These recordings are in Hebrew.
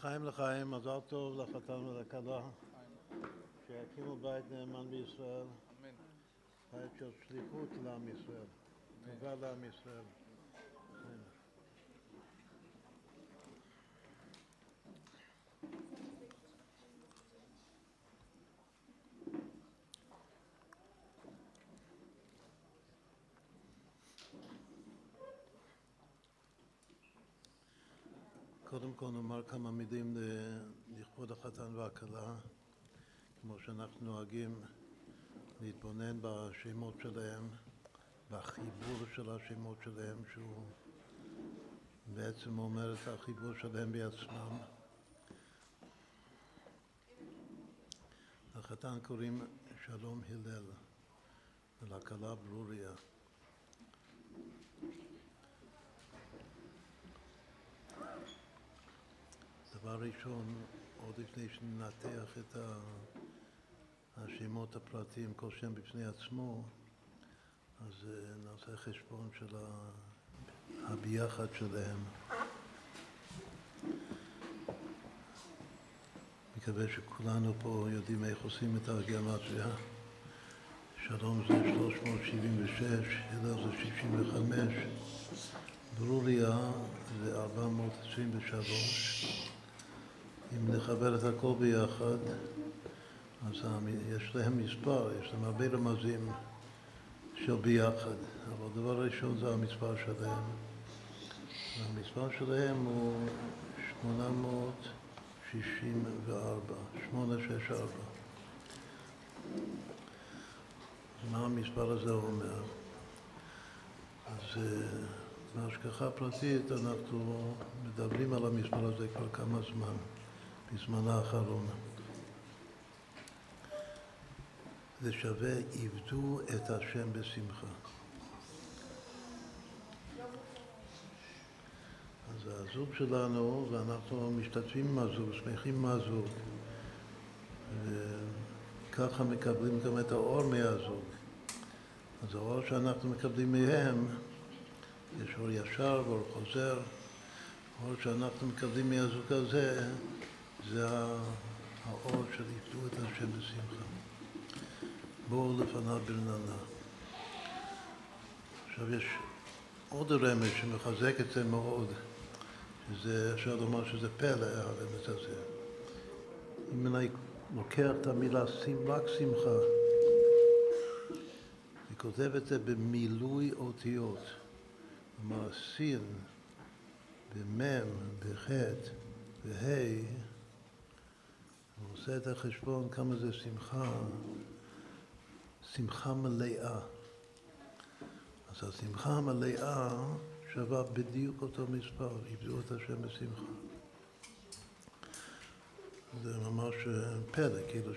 מחיים לחיים, מזל טוב לחתן ולכלה, שיקימו בית נאמן בישראל, אמן. בית של שליחות לעם ישראל, טובה לעם ישראל. כל נאמר כמה מילים לכבוד החתן והכלה, כמו שאנחנו נוהגים להתבונן בשמות שלהם, בחיבור של השמות שלהם, שהוא בעצם אומר את החיבור שלהם בעצמם. לחתן קוראים שלום הלל ולכלה ברוריה. דבר ראשון, עוד לפני שננתח את השמות הפרטיים, כל שם בפני עצמו, אז אה, נעשה חשבון של הביחד שלהם. מקווה שכולנו פה יודעים איך עושים את הגיאומטריה. שלום זה 376, הלל זה 65, ברוריה זה 423. אם נחבר את הכל ביחד, אז יש להם מספר, יש להם הרבה רמזים של ביחד, אבל הדבר הראשון זה המספר שלהם. המספר שלהם הוא 864, 864. מה המספר הזה אומר? אז בהשגחה פרטית אנחנו מדברים על המספר הזה כבר כמה זמן. בזמן האחרון. זה שווה עבדו את השם בשמחה. אז הזוג שלנו, ואנחנו משתתפים עם הזוג, שמחים עם הזוג, וככה מקבלים גם את האור מהזוג. אז האור שאנחנו מקבלים מהם, יש אור ישר ואור חוזר, האור שאנחנו מקבלים מהזוג הזה, זה האור של יפדו את השם בשמחה. בואו לפניו ברננה. עכשיו יש עוד רמז שמחזק את זה מאוד, שזה, אפשר לומר שזה פלא, הרמז הזה. אם אני לוקח את המילה רק שמחה, אני כותב את זה במילוי אותיות, כלומר סין, במם, בחטא, בה' הוא עושה את החשבון כמה זה שמחה, שמחה מלאה. אז השמחה המלאה שווה בדיוק אותו מספר, איבדו את השם בשמחה. זה ממש פלא, כאילו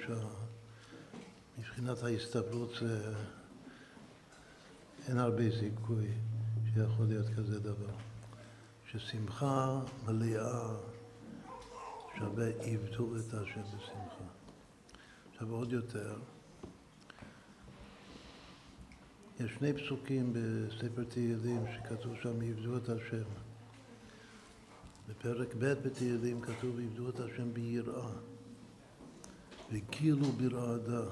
שמבחינת ההסתברות זה... אין הרבה סיכוי שיכול להיות כזה דבר. ששמחה מלאה שווה עבדו את השם בשמחה. עכשיו עוד יותר, יש שני פסוקים בספר תהילים שכתוב שם עבדו את השם. בפרק ב' בתהילים כתוב עבדו את השם ביראה וגילו ברעדה.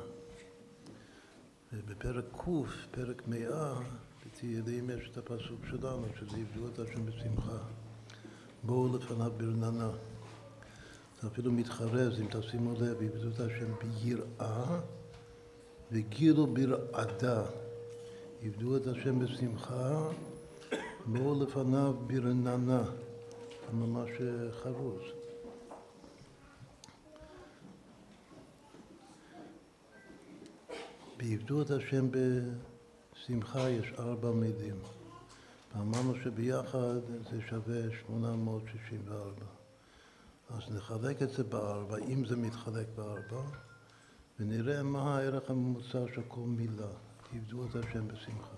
ובפרק ק', פרק מאה, בתהילים יש את הפסוק שלנו, שזה עבדו את השם בשמחה. בואו לפניו ברננה. זה אפילו מתחרז, אם תשימו לב, עבדו את השם ביראה וגילו ברעדה. עבדו את השם בשמחה, בואו לפניו ברננה. זה ממש חרוז. בעבדו את השם בשמחה יש ארבע מילים. ואמרנו שביחד זה שווה 864. אז נחלק את זה בארבע, אם זה מתחלק בארבע, ונראה מה הערך הממוצע של כל מילה. עבדו את השם בשמחה.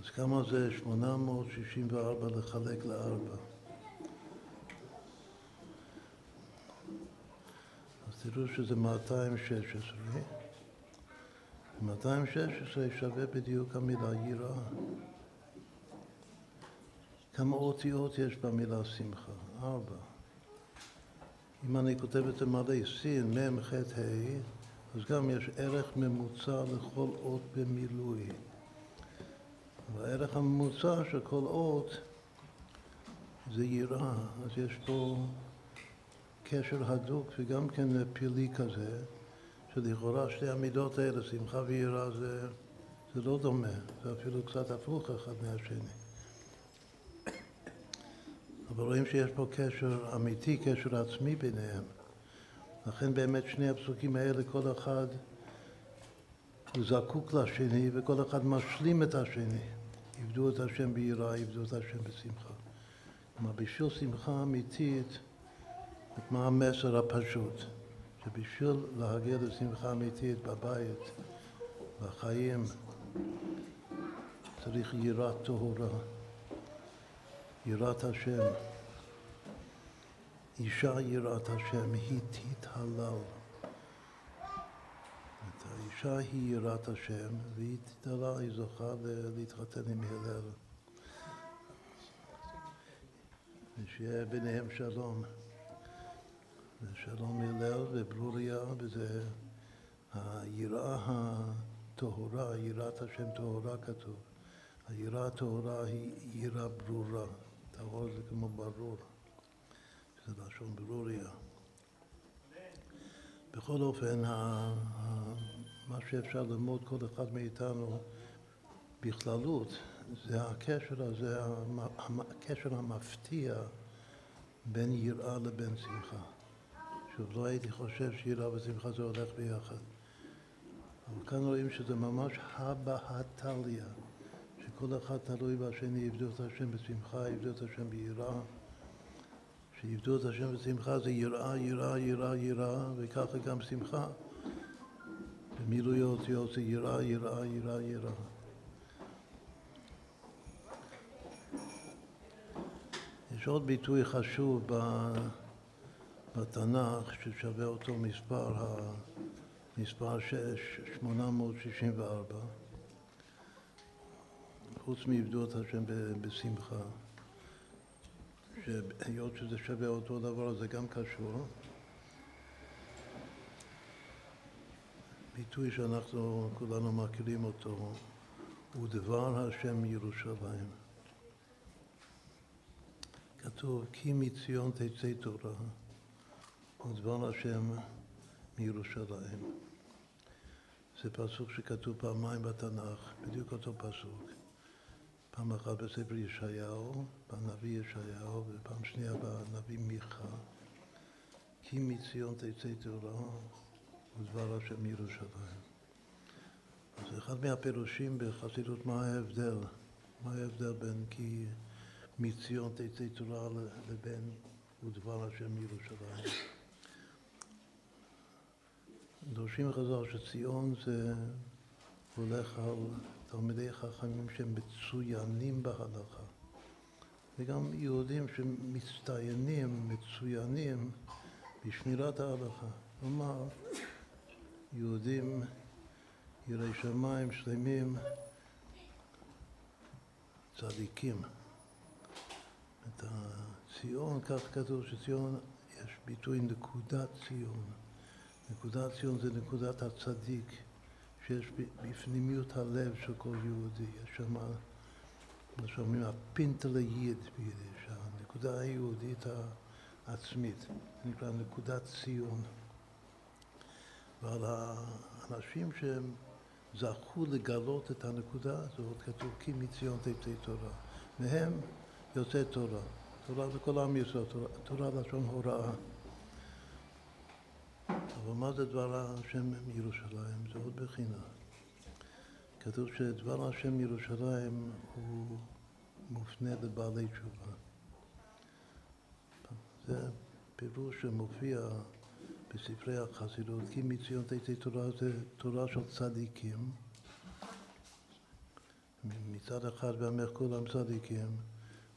אז כמה זה 864 לחלק לארבע? אז תראו שזה 216. 216 שווה בדיוק המילה יראה. כמה אותיות יש במילה שמחה? ארבע. אם אני כותב את זה מלא סין, מ', ח', ה', אז גם יש ערך ממוצע לכל אות במילוי. והערך הממוצע של כל אות זה יראה, אז יש פה קשר הדוק וגם כן פילי כזה, שלכאורה שתי המידות האלה, שמחה ויראה, זה, זה לא דומה, זה אפילו קצת הפוך אחד מהשני. אבל רואים שיש פה קשר אמיתי, קשר עצמי ביניהם. לכן באמת שני הפסוקים האלה, כל אחד הוא זקוק לשני וכל אחד משלים את השני. עבדו את השם ביראה, עבדו את השם בשמחה. כלומר, בשביל שמחה אמיתית, מה המסר הפשוט? שבשביל להגיע לשמחה אמיתית בבית, בחיים, צריך יראת טהורה, יראת השם. אישה יראת השם, היא תתהלל. האישה היא יראת השם, והיא תתהלל, היא זוכה להתחתן עם הלל. ושיהיה ביניהם שלום. ושלום הלל וברוריה, וזה היראה הטהורה, יראת השם טהורה כתוב. היראה הטהורה היא יראה ברורה. טהור זה כמו ברור. זה לשון ברוריה. בכל אופן, מה שאפשר ללמוד כל אחד מאיתנו בכללות, זה הקשר הזה, הקשר המפתיע בין יראה לבין שמחה. שוב, לא הייתי חושב שיראה ושמחה זה הולך ביחד. אבל כאן רואים שזה ממש הבהתליה, שכל אחד תלוי בשני, יבדו את השם בשמחה, יבדו את השם ביראה. שיבדו את השם בשמחה זה יראה, יראה, יראה, יראה, וככה גם שמחה. במילוי האותיות זה יראה, יראה, יראה, יראה. יש עוד ביטוי חשוב בתנ"ך ששווה אותו מספר, מספר 6, 864, חוץ מעבדו את השם בשמחה, שהיות שזה שווה אותו דבר זה גם קשור. ביטוי שאנחנו כולנו מכירים אותו הוא דבר השם ירושלים. כתוב כי מציון תצא תורה ודבר השם מירושלים. זה פסוק שכתוב פעמיים בתנ"ך, בדיוק אותו פסוק. פעם אחת בספר ישעיהו, בנביא ישעיהו, ופעם שנייה בנביא מיכה. כי מציון תצא תורה ודבר השם מירושלים. אז אחד מהפירושים בחסידות, מה ההבדל? מה ההבדל בין כי מציון תצא תורה לבין ודבר השם מירושלים? דורשים חז"ל שציון זה הולך על תלמידי חכמים שהם מצוינים בהלכה וגם יהודים שמצטיינים, מצוינים בשמירת ההלכה. כלומר, יהודים יראי שמיים שלמים, צדיקים. את הציון, כך כתוב שציון, יש ביטוי נקודת ציון. נקודת ציון זה נקודת הצדיק שיש בפנימיות הלב של כל יהודי. יש שם, מה שאומרים, הפינטלה ייד ביידיש, הנקודה היהודית העצמית, נקרא נקודת ציון. ועל האנשים שהם זכו לגלות את הנקודה הזאת, כתוב כי מציון תצא תורה. מהם יוצא תורה. תורה לכל עם ישראל, תורה, תורה לשון הוראה. אבל מה זה דבר השם מירושלים? זה עוד בחינה. כתוב שדבר השם מירושלים הוא מופנה לבעלי תשובה. זה פירוש שמופיע בספרי החסידות, כי מציון תצא תורה זה תורה של צדיקים. מצד אחד בעמך כולם צדיקים,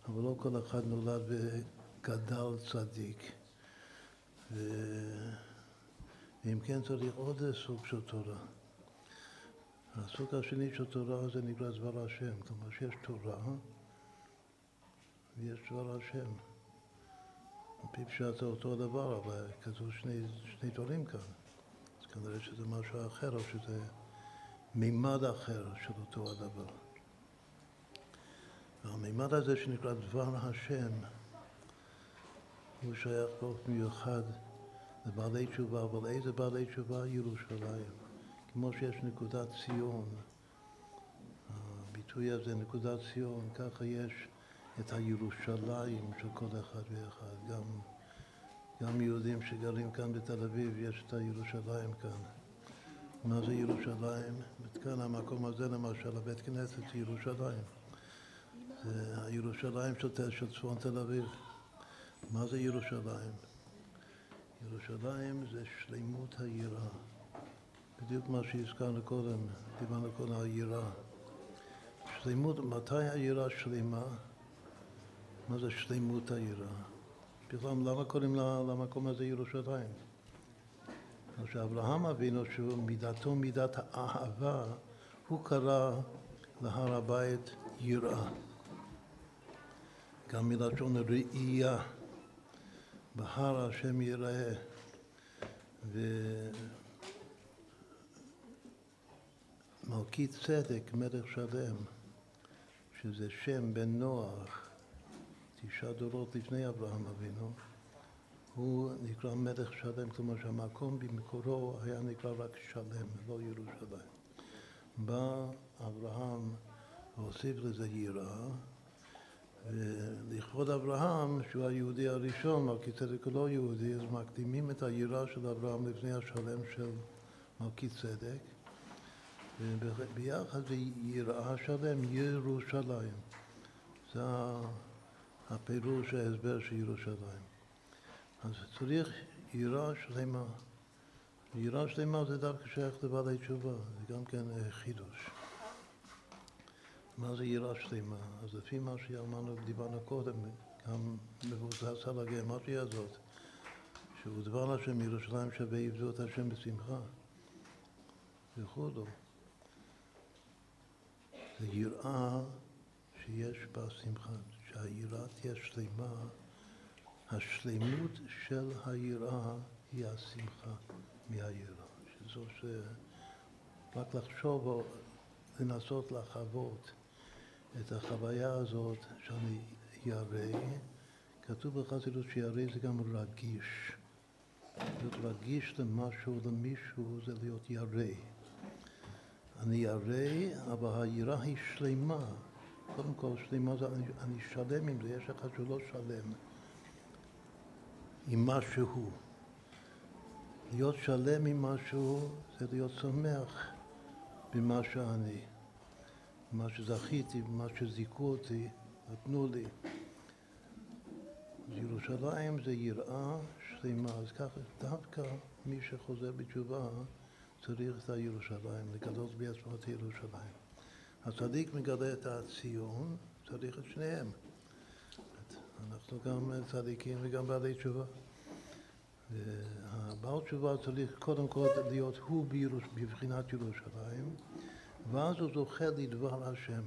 אבל לא כל אחד נולד וגדל צדיק. ו... ואם כן צריך עוד סוג של תורה. הסוג השני של תורה זה נקרא דבר השם, כלומר שיש תורה ויש דבר השם. על פי פשט אותו דבר, אבל כתוב שני, שני דברים כאן. אז כנראה שזה משהו אחר, או שזה מימד אחר של אותו הדבר. והמימד הזה שנקרא דבר השם, הוא שייך באופן מיוחד לבעלי תשובה, אבל איזה בעלי תשובה? ירושלים. כמו שיש נקודת ציון, הביטוי הזה, נקודת ציון, ככה יש את הירושלים של כל אחד ואחד. גם, גם יהודים שגרים כאן בתל אביב, יש את הירושלים כאן. מה זה ירושלים? כאן המקום הזה למשל, הבית כנסת ירושלים. זה הירושלים של, של צפון תל אביב. מה זה ירושלים? ירושלים זה שלימות היראה. בדיוק מה שהזכרנו קודם, דיברנו קודם על יראה. שלמות, מתי היראה שלמה? מה זה שלמות היראה? בכלל, למה קוראים למקום הזה ירושלים? עכשיו, אברהם אבינו, שהוא מידתו מידת האהבה, הוא קרא להר הבית יראה. גם מלשון ראייה, בהר השם יראה. ומלכי צדק, מלך שלם, שזה שם בן נוח, תשעה דורות לפני אברהם אבינו, הוא נקרא מלך שלם, כלומר שהמקום במקורו היה נקרא רק שלם, לא ירושלים. בא אברהם והוסיף לזה יראה, ולכבוד אברהם, שהוא היהודי הראשון, מלכי צדק הוא לא יהודי, אז מקדימים את היראה של אברהם לפני השלם של מלכי צדק. וביחד זה יראה שלם, ירושלים. זה הפירוש, ההסבר של ירושלים. אז צריך יראה שלמה. יראה שלמה זה דווקא שייך לבעלי תשובה, זה גם כן אה, חידוש. מה זה יראה שלמה? אז לפי מה שאמרנו, דיברנו קודם, גם מבוסס על הגרמטיה הזאת, שהוא דבר השם ירושלים שווה יבדו את השם בשמחה וכו'. זה יראה שיש בה שמחה, שהיראה תהיה שלמה, השלמות של היראה היא השמחה מהיראה, שזו ש... רק לחשוב או לנסות לחוות את החוויה הזאת שאני ירא, כתוב בחסידות שירא זה גם רגיש. להיות רגיש למשהו, למישהו, זה להיות ירא. אני ירא, אבל היראה היא שלמה. קודם כל, שלמה זה אני, אני שלם עם זה, יש אחד שהוא לא שלם עם משהו. להיות שלם עם משהו זה להיות שמח במה שאני. מה שזכיתי, מה שזיכו אותי, נתנו לי. אז ירושלים זה יראה שלמה, אז ככה דווקא מי שחוזר בתשובה צריך את הירושלים, לגלות בעצמו את ירושלים. הצדיק מגלה את הציון, צריך את שניהם. אנחנו גם צדיקים וגם בעלי תשובה. הבעל תשובה צריך קודם כל להיות הוא בירוש, בבחינת ירושלים, ואז הוא זוכה לדבר השם.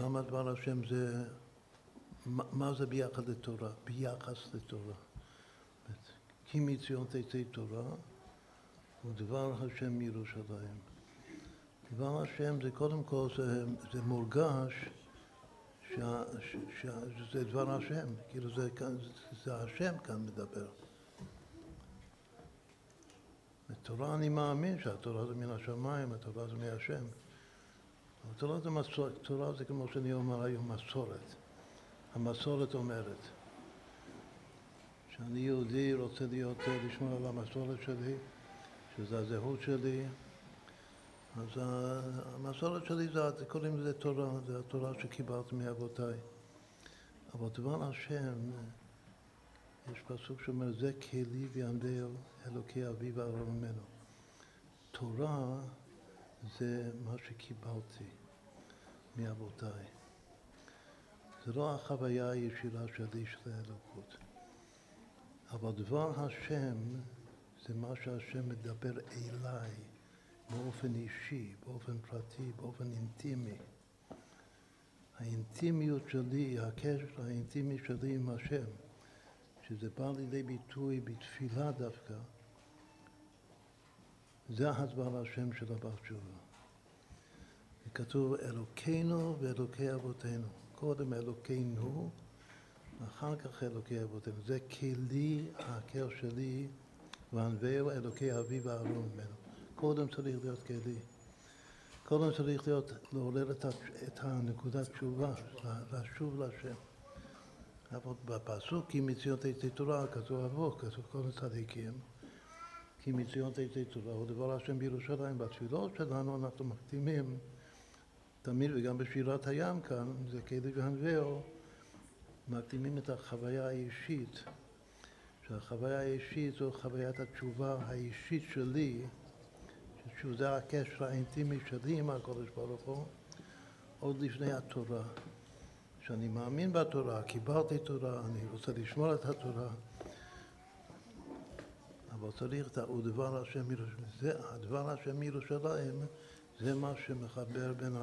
למה דבר השם זה, מה זה ביחד לתורה? ביחס לתורה. כי מציון תצא תורה ודבר השם מירושלים. דבר השם זה קודם כל, זה, זה מורגש שזה דבר השם, כאילו זה, זה, השם כאן מדבר. בתורה אני מאמין שהתורה זה מן השמיים, התורה זה מהשם. התורה זה מסורת, תורה זה כמו שאני אומר היום מסורת. המסורת אומרת שאני יהודי רוצה להיות, לשמור על המסורת שלי, שזה הזהות שלי, אז המסורת שלי זה, קוראים לזה תורה, זה התורה שקיבלתי מאבותיי. אבל דבר השם, יש פסוק שאומר, זה כלי ויעמדהו אלוקי אבי ואהרון ממנו. תורה זה מה שקיבלתי מאבותיי. זה לא החוויה הישירה שלי של האלוקות. אבל דבר השם זה מה שהשם מדבר אליי באופן אישי, באופן פרטי, באופן אינטימי. האינטימיות שלי, הקשר האינטימי שלי עם השם, שזה בא לידי ביטוי בתפילה דווקא, זה ההסבר להשם של הבא תשובה. כתוב אלוקינו ואלוקי אבותינו. קודם אלוקינו, אחר כך אלוקי אבותינו. זה כלי העקר שלי, וענווהו אלוקי אבי ואהרון ממנו. קודם צריך להיות כלי. קודם צריך להיות, לעורר את הנקודת תשובה, לשוב להשם. אבל בפסוק, כי מציון תצא תורה, כתוב אבוך, כתוב כל הצדיקים, כי מציון תצא תורה, הוא דבר השם בירושלים. בתפילות שלנו אנחנו מקדימים תמיד, וגם בשירת הים כאן, זה כלי והנבאו, מקדימים את החוויה האישית, שהחוויה האישית זו חוויית התשובה האישית שלי, שזה הקשר האינטימי שלי עם הקודש ברוך הוא, עוד לפני התורה. שאני מאמין בתורה, קיבלתי תורה, אני רוצה לשמור את התורה, אבל צריך את הדבר השם מירושלים. זה הדבר השם מירושלים, זה מה שמחבר בין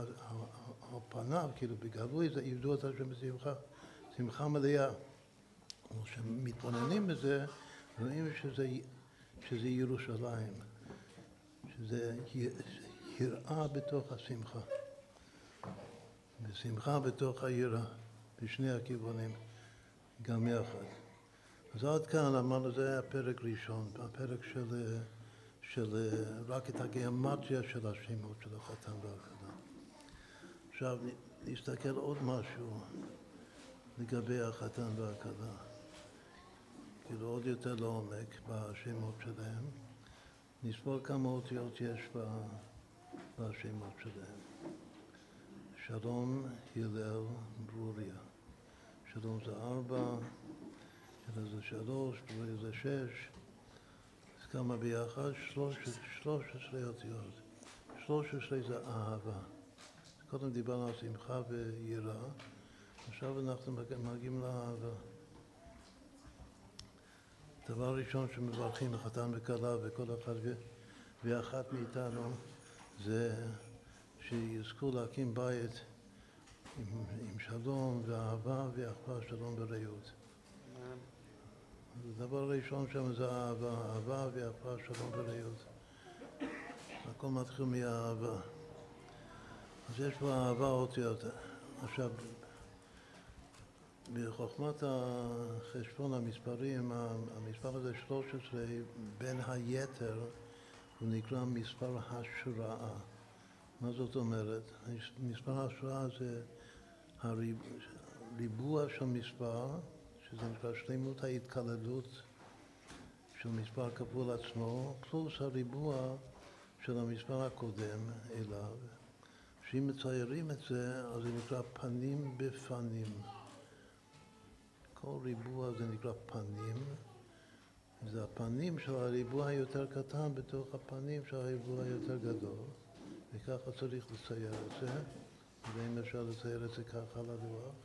הפניו, כאילו בגלוי זה עבדו את השם בשמחה, שמחה מלאה. כשמתבוננים בזה, רואים שזה, שזה ירושלים. שזה יראה בתוך השמחה. ושמחה בתוך היראה, בשני הכיוונים, גם יחד. אז עד כאן אמרנו, זה היה פרק ראשון, הפרק של, של רק את הגיאמטריה של השמות של החתן והכלה. עכשיו נסתכל עוד משהו לגבי החתן והכלה, כאילו עוד יותר לעומק בשמות שלהם. נסבור כמה אותיות יש בשמות שלהם. שלום, הלל, ברוריה. שלום זה ארבע, הלל זה שלוש, ברוריה זה שש. אז כמה ביחד? שלוש עשרה אותיות. שלוש עשרה זה אהבה. קודם דיברנו על שמחה ויראה, עכשיו אנחנו מגיעים לאהבה. דבר ראשון שמברכים לחתן וכלה וכל אחד ואחת מאיתנו זה שיזכו להקים בית עם, עם שלום ואהבה ואחווה, שלום ורעות. הדבר הראשון שם זה אהבה, אהבה ואחווה, שלום ורעות. הכל מתחיל מהאהבה. אז יש פה אהבה אותיות. עכשיו, בחוכמת החשבון המספרים, המספר הזה 13, בין היתר, הוא נקרא מספר השראה. מה זאת אומרת? מספר השראה זה הריבוע של מספר, שזה נקרא שלמות ההתקלדות של מספר כפול עצמו, פלוס הריבוע של המספר הקודם אליו. כשאם מציירים את זה, אז זה נקרא פנים בפנים. כל ריבוע זה נקרא פנים, זה הפנים של הריבוע היותר קטן בתוך הפנים של הריבוע היותר גדול, וככה צריך לצייר את זה, ואם אפשר לצייר את זה ככה על הלוח.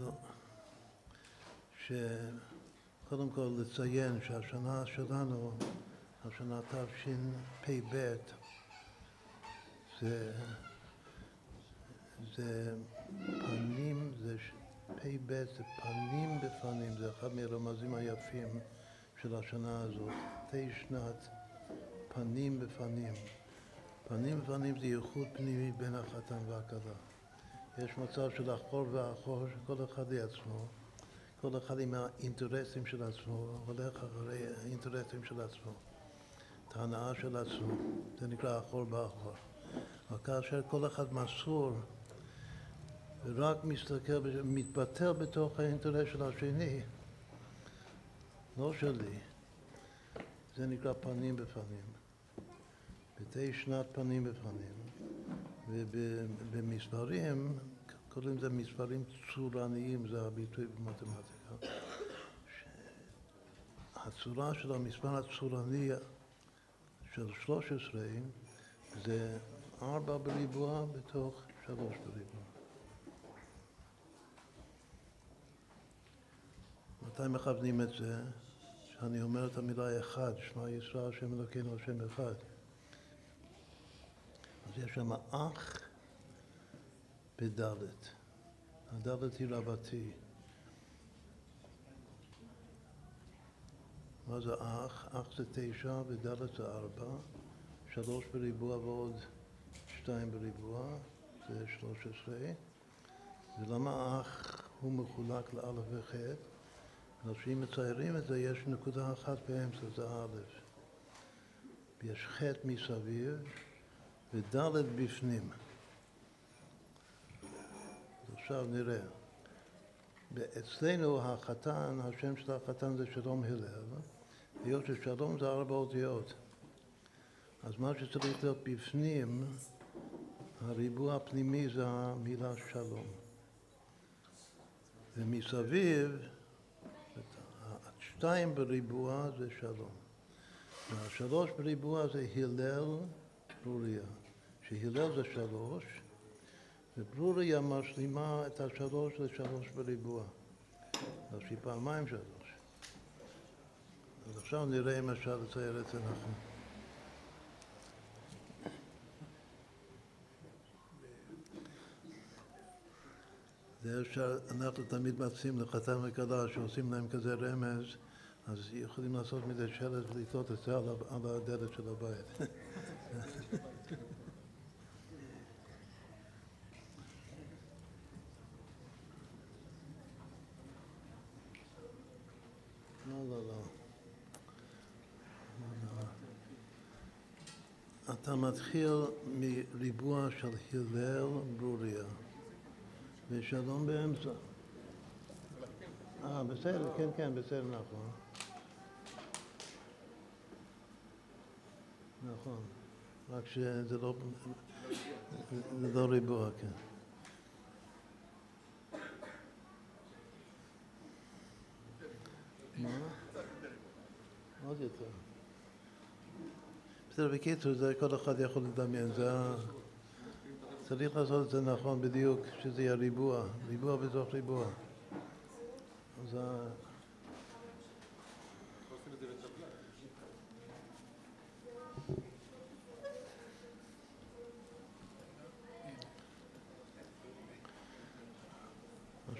לא. שקודם כל לציין שהשנה שלנו, השנה תשפ"ב, זה זה פנים, זה פ"ב, זה פנים בפנים, זה אחד מהרמזים היפים של השנה הזאת. תשע שנת פנים בפנים. פנים בפנים זה ייחוד פנימי בין החתן והכלה. יש מצב של אחור ואחור, שכל אחד לעצמו, כל אחד עם האינטרסים של עצמו, הולך אחרי האינטרסים של עצמו, את ההנאה של עצמו, זה נקרא אחור באחור. אבל כאשר כל אחד מסור ורק מסתכל, מתבטל בתוך האינטרס של השני, לא שלי. זה נקרא פנים בפנים. בתי שנת פנים בפנים. ובמספרים, קוראים לזה מספרים צורניים, זה הביטוי במתמטיקה. הצורה של המספר הצורני של 13 זה ארבע בריבוע בתוך שלוש בריבוע. מתי מכוונים את זה? שאני אומר את המילה אחד, שמע ישראל השם אלוקינו השם אחד. אז יש שם אח בדלת. הדלת היא רבתי. מה זה אח? אח זה תשע ודלת זה ארבע. שלוש בריבוע ועוד שתיים בריבוע, זה שלוש עשרה. ולמה אח הוא מחולק לאלף וחטא? אז כשאם מציירים את זה, יש נקודה אחת באמצע, זה א'. יש חטא מסביב וד' בפנים. עכשיו נראה. אצלנו החתן, השם של החתן זה שלום הלל, היות ששלום זה ארבע אותיות. אז מה שצריך להיות בפנים, הריבוע הפנימי זה המילה שלום. ומסביב, שתיים בריבוע זה שלום. והשלוש בריבוע זה הלל ברוריה, שהלל זה שלוש, וברוריה משלימה את השלוש לשלוש בריבוע. אז שהיא פעמיים שלוש. אז עכשיו נראה אם אפשר לצייר את זה נכון. זה אפשר, אנחנו תמיד מציעים לחתן וכלה שעושים להם כזה רמז, אז יכולים לעשות מזה שלט ולתלות את זה על, על הדלת של הבית. לא, לא, לא. אתה מתחיל מריבוע של הלל ברוריה. ושלום באמצע. אה, בסדר, כן, כן, בסדר, נכון. נכון. רק שזה לא, זה לא ריבוע, כן. מה? עוד יותר. בסדר, בקיצור, זה כל אחד יכול לדמיין, זה ה... צריך לעשות את זה נכון בדיוק, שזה יהיה ריבוע, ריבוע בתוך ריבוע. אז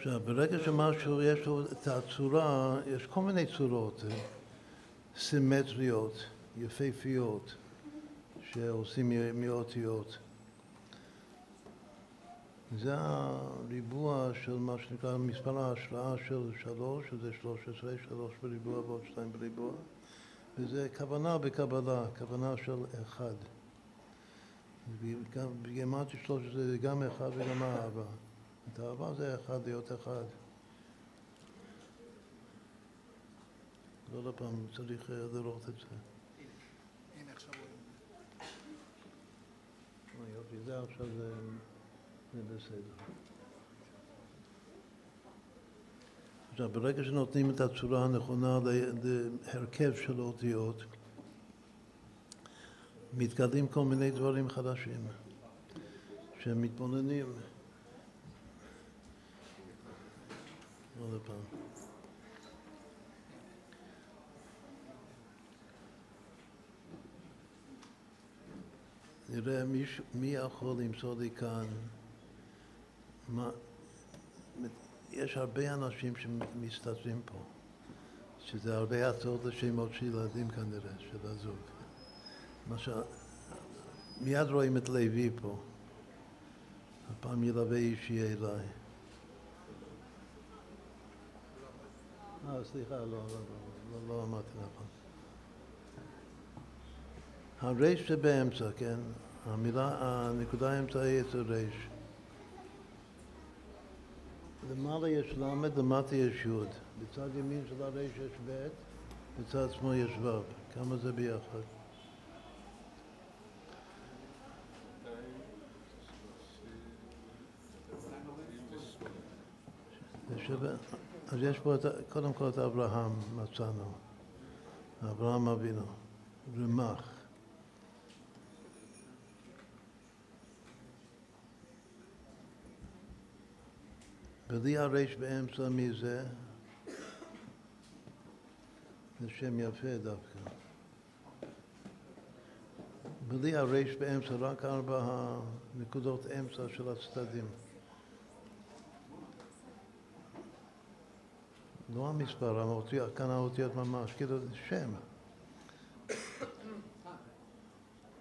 עכשיו, ברגע שמשהו יש לו את הצורה, יש כל מיני צורות סימטריות, יפהפיות, שעושים מאותיות. זה הריבוע של מה שנקרא מספר ההשראה של שלוש, שזה שלוש עשרה, שלוש בריבוע ועוד שתיים בריבוע, וזה כוונה בקבלה, כוונה של אחד. בגימטרי שלוש זה גם אחד וגם אהבה. את זה אחד, להיות אחד. עוד פעם, צריך לראות את זה. הנה עכשיו רואים. יופי, זה עכשיו זה... בסדר. עכשיו, ברגע שנותנים את הצורה הנכונה להרכב של אותיות, מתגלים כל מיני דברים חדשים שמתבוננים. עוד פעם. נראה מי, מי יכול למצוא לי כאן מה, יש הרבה אנשים שמסתתרים פה, שזה הרבה הצעות לשמות של ילדים כנראה, של הזוג. למשל, מיד רואים את לוי פה. הפעם ילווה אישי אליי. אה, סליחה, לא, לא, לא, לא, לא אמרתי נכון. הרייש שבאמצע, כן? המילה, הנקודה האמצעית זה רייש. למעלה יש ל', למטה יש י'. בצד ימין של הרייש יש ב', בצד שמאל יש ו'. כמה זה ביחד? אז יש פה את, קודם כל את אברהם מצאנו, אברהם אבינו, רמ"ח. בלי הרייש באמצע מי זה? זה שם יפה דווקא. בלי הרייש באמצע, רק ארבע הנקודות אמצע של הצדדים. לא המספר, האותיות, כאן האותיות ממש, כאילו שם.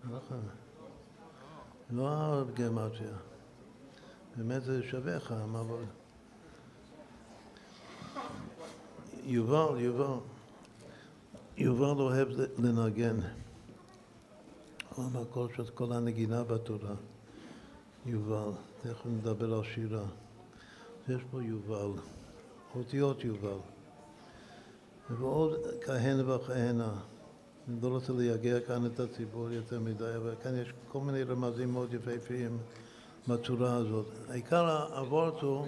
נכון. לא הגרמטיה. באמת זה שווה לך, אבל... יובל, יובל, יובל אוהב לנגן. אמר כל כל הנגינה בתורה. יובל, תכף נדבר על שירה. יש פה יובל, אותיות יובל. ועוד כהנה וכהנה. אני לא רוצה לייגע כאן את הציבור יותר מדי, אבל כאן יש כל מיני רמזים מאוד יפהפיים בצורה הזאת. העיקר הוורט הוא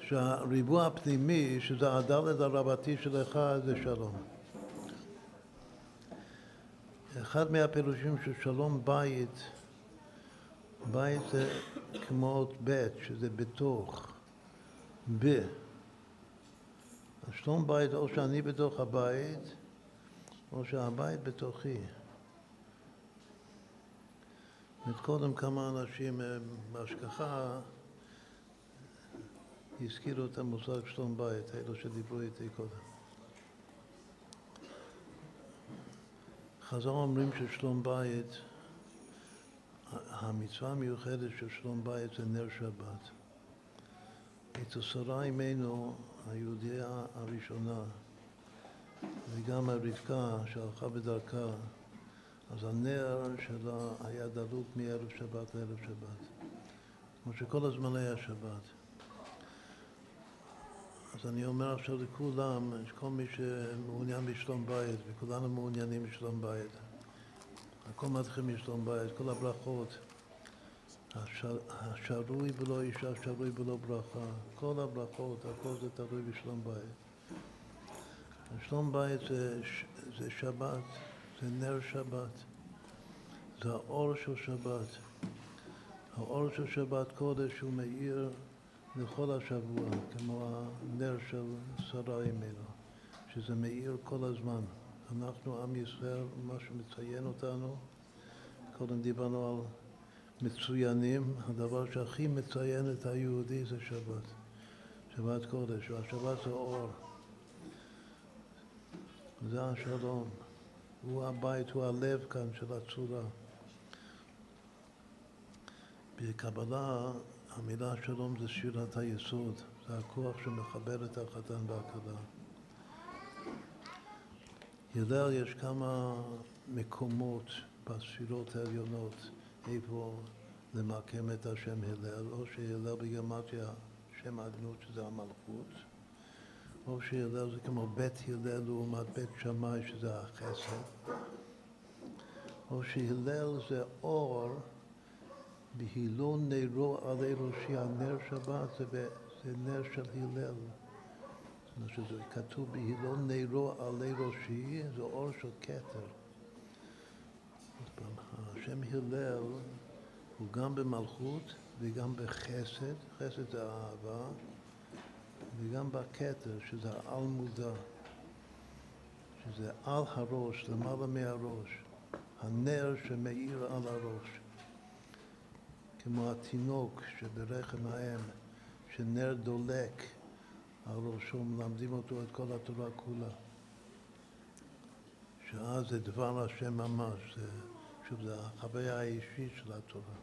שהריבוע הפנימי, שזה הדלת הרבתי של אחד, זה שלום. אחד מהפירושים של שלום בית, בית זה כמו בית, שזה בתוך, ב. שלום בית, או שאני בתוך הבית, או שהבית בתוכי. קודם כמה אנשים אה, בהשגחה הזכירו את המושג שלום בית, אלו שדיברו איתי קודם. חז"ל אומרים ששלום בית, המצווה המיוחדת של שלום בית זה נר שבת. אצל שרה אימנו, היהודייה הראשונה, וגם הרבקה שהלכה בדרכה, אז הנר שלה היה דלוק מערב שבת לערב שבת. כמו שכל הזמן היה שבת. אז אני אומר עכשיו לכולם, כל מי שמעוניין בשלום בית, וכולנו מעוניינים בשלום בית. הכל מתחיל משלום בית, כל הברכות. השר, השרוי ולא אישה, שרוי ולא ברכה. כל הברכות, הכל זה תלוי בשלום בית. שלום בית זה, זה שבת, זה נר שבת, זה האור של שבת. האור של שבת קודש הוא מאיר לכל השבוע, כמו הנר של שרה אימנו, שזה מאיר כל הזמן. אנחנו, עם ישראל, מה שמציין אותנו, קודם דיברנו על מצוינים, הדבר שהכי מציין את היהודי זה שבת, שבת קודש, והשבת זה אור. זה השלום. הוא הבית, הוא הלב כאן של הצורה. בקבלה המילה שלום זה שירת היסוד, זה הכוח שמחבר את החתן והכלה. הלל יש כמה מקומות בספירות העליונות איפה למקם את השם הלל, או שהלל בגרמטיה שם האדנות שזה המלכות, או שהלל זה כמו בית הלל לעומת בית שמאי שזה החסד, או שהלל זה אור בהילון נרו עלי ראשי, הנר שבת זה, זה נר של הלל. זאת אומרת שזה כתוב בהילון נרו עלי ראשי, זה אור של כתר. השם הלל הוא גם במלכות וגם בחסד, חסד זה אהבה, וגם בכתר, שזה העל מודע, שזה על הראש, למעלה מהראש, הנר שמאיר על הראש. כמו התינוק שברחם האם, שנר דולק על ראשו, מלמדים אותו את כל התורה כולה. שאז זה דבר השם ממש, זה, שוב, זה החוויה האישית של התורה.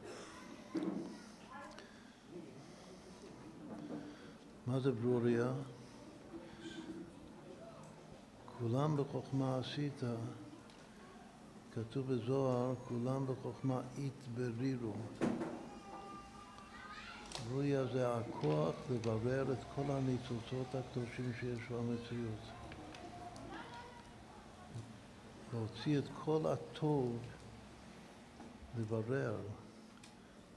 מה זה ברוריה? כולם בחוכמה עשית, כתוב בזוהר, כולם בחוכמה התברירו. ברוריה זה הכוח לברר את כל הניצוצות הקדושים שיש במציאות. להוציא את כל הטוב, לברר,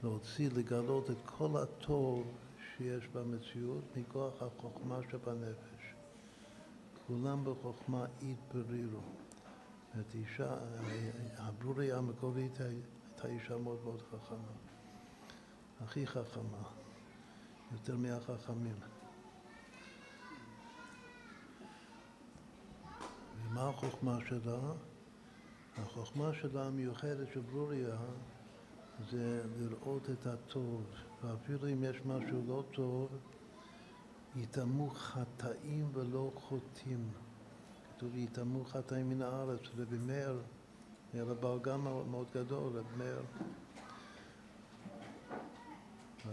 להוציא, לגלות את כל הטוב שיש במציאות מכוח החוכמה שבנפש. כולם בחוכמה התברירו. את אישה, הברוריה המקורית הייתה אישה מאוד מאוד חכמה. הכי חכמה, יותר מהחכמים. ומה החוכמה שלה? החוכמה שלה המיוחדת של ברוריה זה לראות את הטוב, ואפילו אם יש משהו לא טוב, יטמאו חטאים ולא חוטאים. כתוב יטמאו חטאים מן הארץ, רבי מאיר, היה לו בלגן מאוד גדול, רבי מאיר.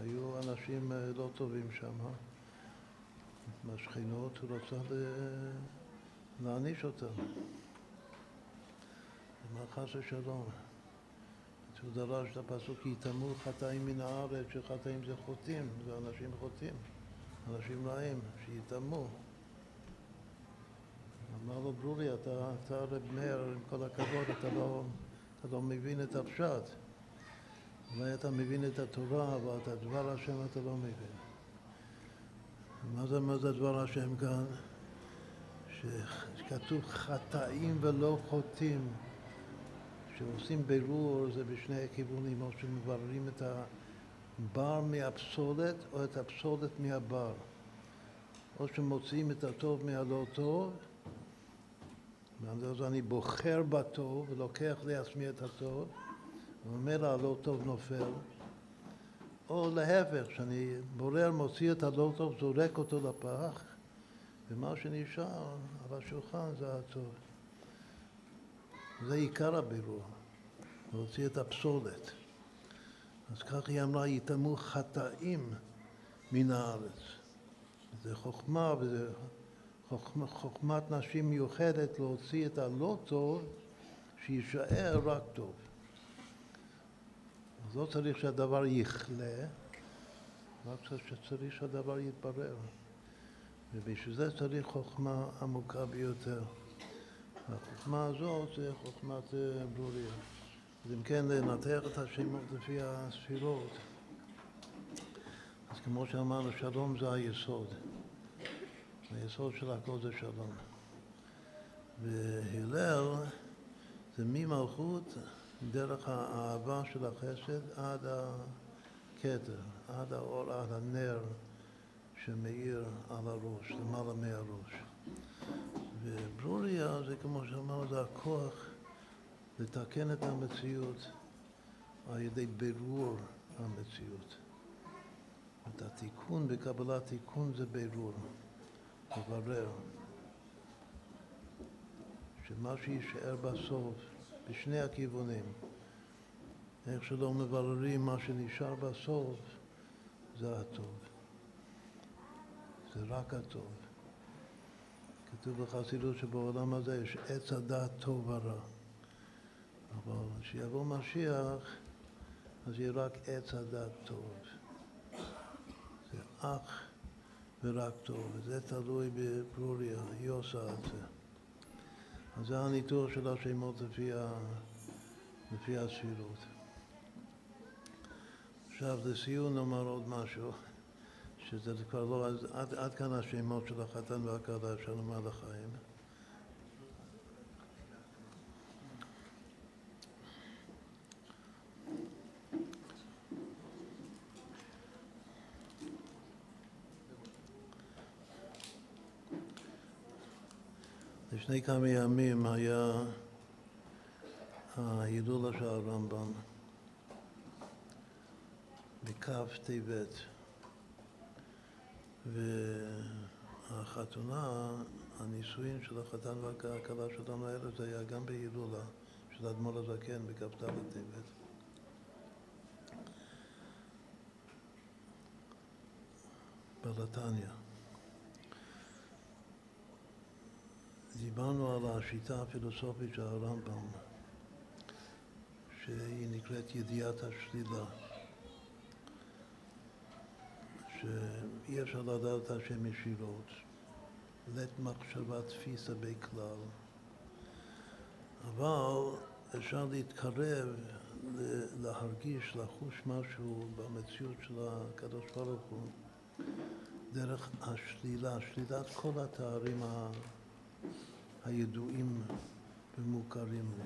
היו אנשים אה, לא טובים שם, מהשכנות, הוא רצה להעניש אותם. אמר חס ושלום. הוא דרש את הפסוק, יטמאו חטאים מן הארץ, שחטאים זה חוטאים, זה אנשים חוטאים, אנשים רעים, שיטמאו. אמר לו ברורי, אתה, אתה רב מאיר, עם כל הכבוד, אתה לא, אתה לא מבין את הפשט. אולי אתה מבין את התורה, אבל את הדבר השם אתה לא מבין. מה זה, מה זה דבר השם כאן? שכתוב חטאים ולא חוטאים. כשעושים בירור זה בשני הכיוונים, או שמבררים את הבר מהפסולת או את הפסולת מהבר. או שמוציאים את הטוב מהלא טוב, ואז אני בוחר בטוב ולוקח לעצמי את הטוב, וממילא הלא טוב נופל. או להפך, שאני בורר, מוציא את הלא טוב, זורק אותו לפח, ומה שנשאר על השולחן זה הטוב. זה עיקר הבירור, להוציא את הפסולת. אז כך היא אמרה, יטמאו חטאים מן הארץ. זה חוכמה, וזה חוכמה, חוכמת נשים מיוחדת להוציא את הלא טוב, שיישאר רק טוב. אז לא צריך שהדבר יכלה, רק שצריך שהדבר יתברר. ובשביל זה צריך חוכמה עמוקה ביותר. והחוכמה הזאת זה חוכמת ברוריה. אז אם כן, לנתח את השמות לפי הספירות, אז כמו שאמרנו, שלום זה היסוד. היסוד של הכל זה שלום. והלל זה ממלכות דרך האהבה של החסד עד הכתר, עד האור, עד הנר שמאיר על הראש, למעלה מהראש. וברוריה זה כמו שאמרנו, זה הכוח לתקן את המציאות על ידי בירור המציאות. את התיקון בקבלת תיקון זה בירור, לברר. שמה שיישאר בסוף, בשני הכיוונים, איך שלא מבררים מה שנשאר בסוף, זה הטוב. זה רק הטוב. כתוב בחסידות שבעולם הזה יש עץ הדעת טוב ורע. אבל כשיבוא משיח, אז יהיה רק עץ הדעת טוב. זה אך ורק טוב, וזה תלוי בברוריה, היא עושה את זה. אז זה הניתוח של השמות לפי, ה... לפי הספירות. עכשיו לסיום נאמר עוד משהו. שזה כבר לא, אז עד, עד כאן השמות של החתן והכלה, אפשר לומר לחיים. לפני כמה ימים היה ההילולה של הרמב"ם בכ' טבת. והחתונה, הנישואין של החתן והכלה שלנו האלה, זה היה גם בהילולה של אדמו"ר הזקן בכ"ד טבת. בלתניה. דיברנו על השיטה הפילוסופית של הרמב"ם, שהיא נקראת ידיעת השלילה. שאי אפשר לדעת את השם ישירות, לית מחשבה תפיסה בכלל, אבל אפשר להתקרב, להרגיש, לחוש משהו במציאות של הקדוש ברוך הוא דרך השלילה, שלילת כל התארים הידועים ומוכרים לי.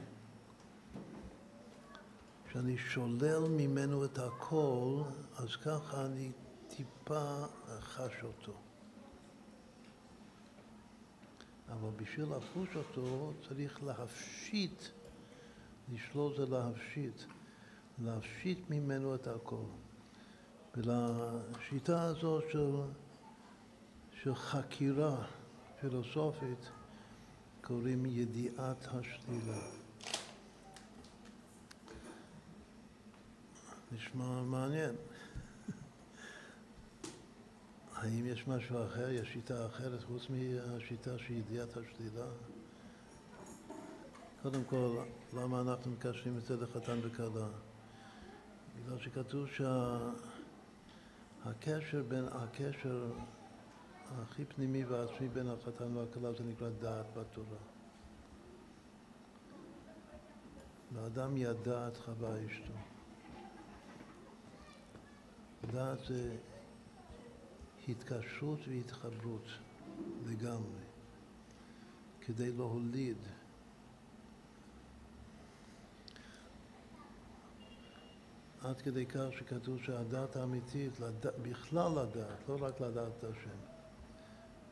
כשאני שולל ממנו את הכל, אז ככה אני טיפה חש אותו. אבל בשביל לחוש אותו צריך להפשיט לשלול זה להפשיט, להפשיט ממנו את הכל. ולשיטה הזאת של, של חקירה פילוסופית קוראים ידיעת השלילה. נשמע מעניין. האם יש משהו אחר, יש שיטה אחרת חוץ מהשיטה של ידיעת השלילה? קודם כל, למה אנחנו מקשרים את זה לחתן וכלה? בגלל שכתוב שהקשר בין, הקשר הכי פנימי ועצמי בין החתן והכלה זה נקרא דעת בתורה. לאדם ידע את חווה אשתו. דעת זה התקשרות והתחברות לגמרי, כדי להוליד. עד כדי כך שכתוב שהדת האמיתית, לד... בכלל לדעת, לא רק לדעת את השם,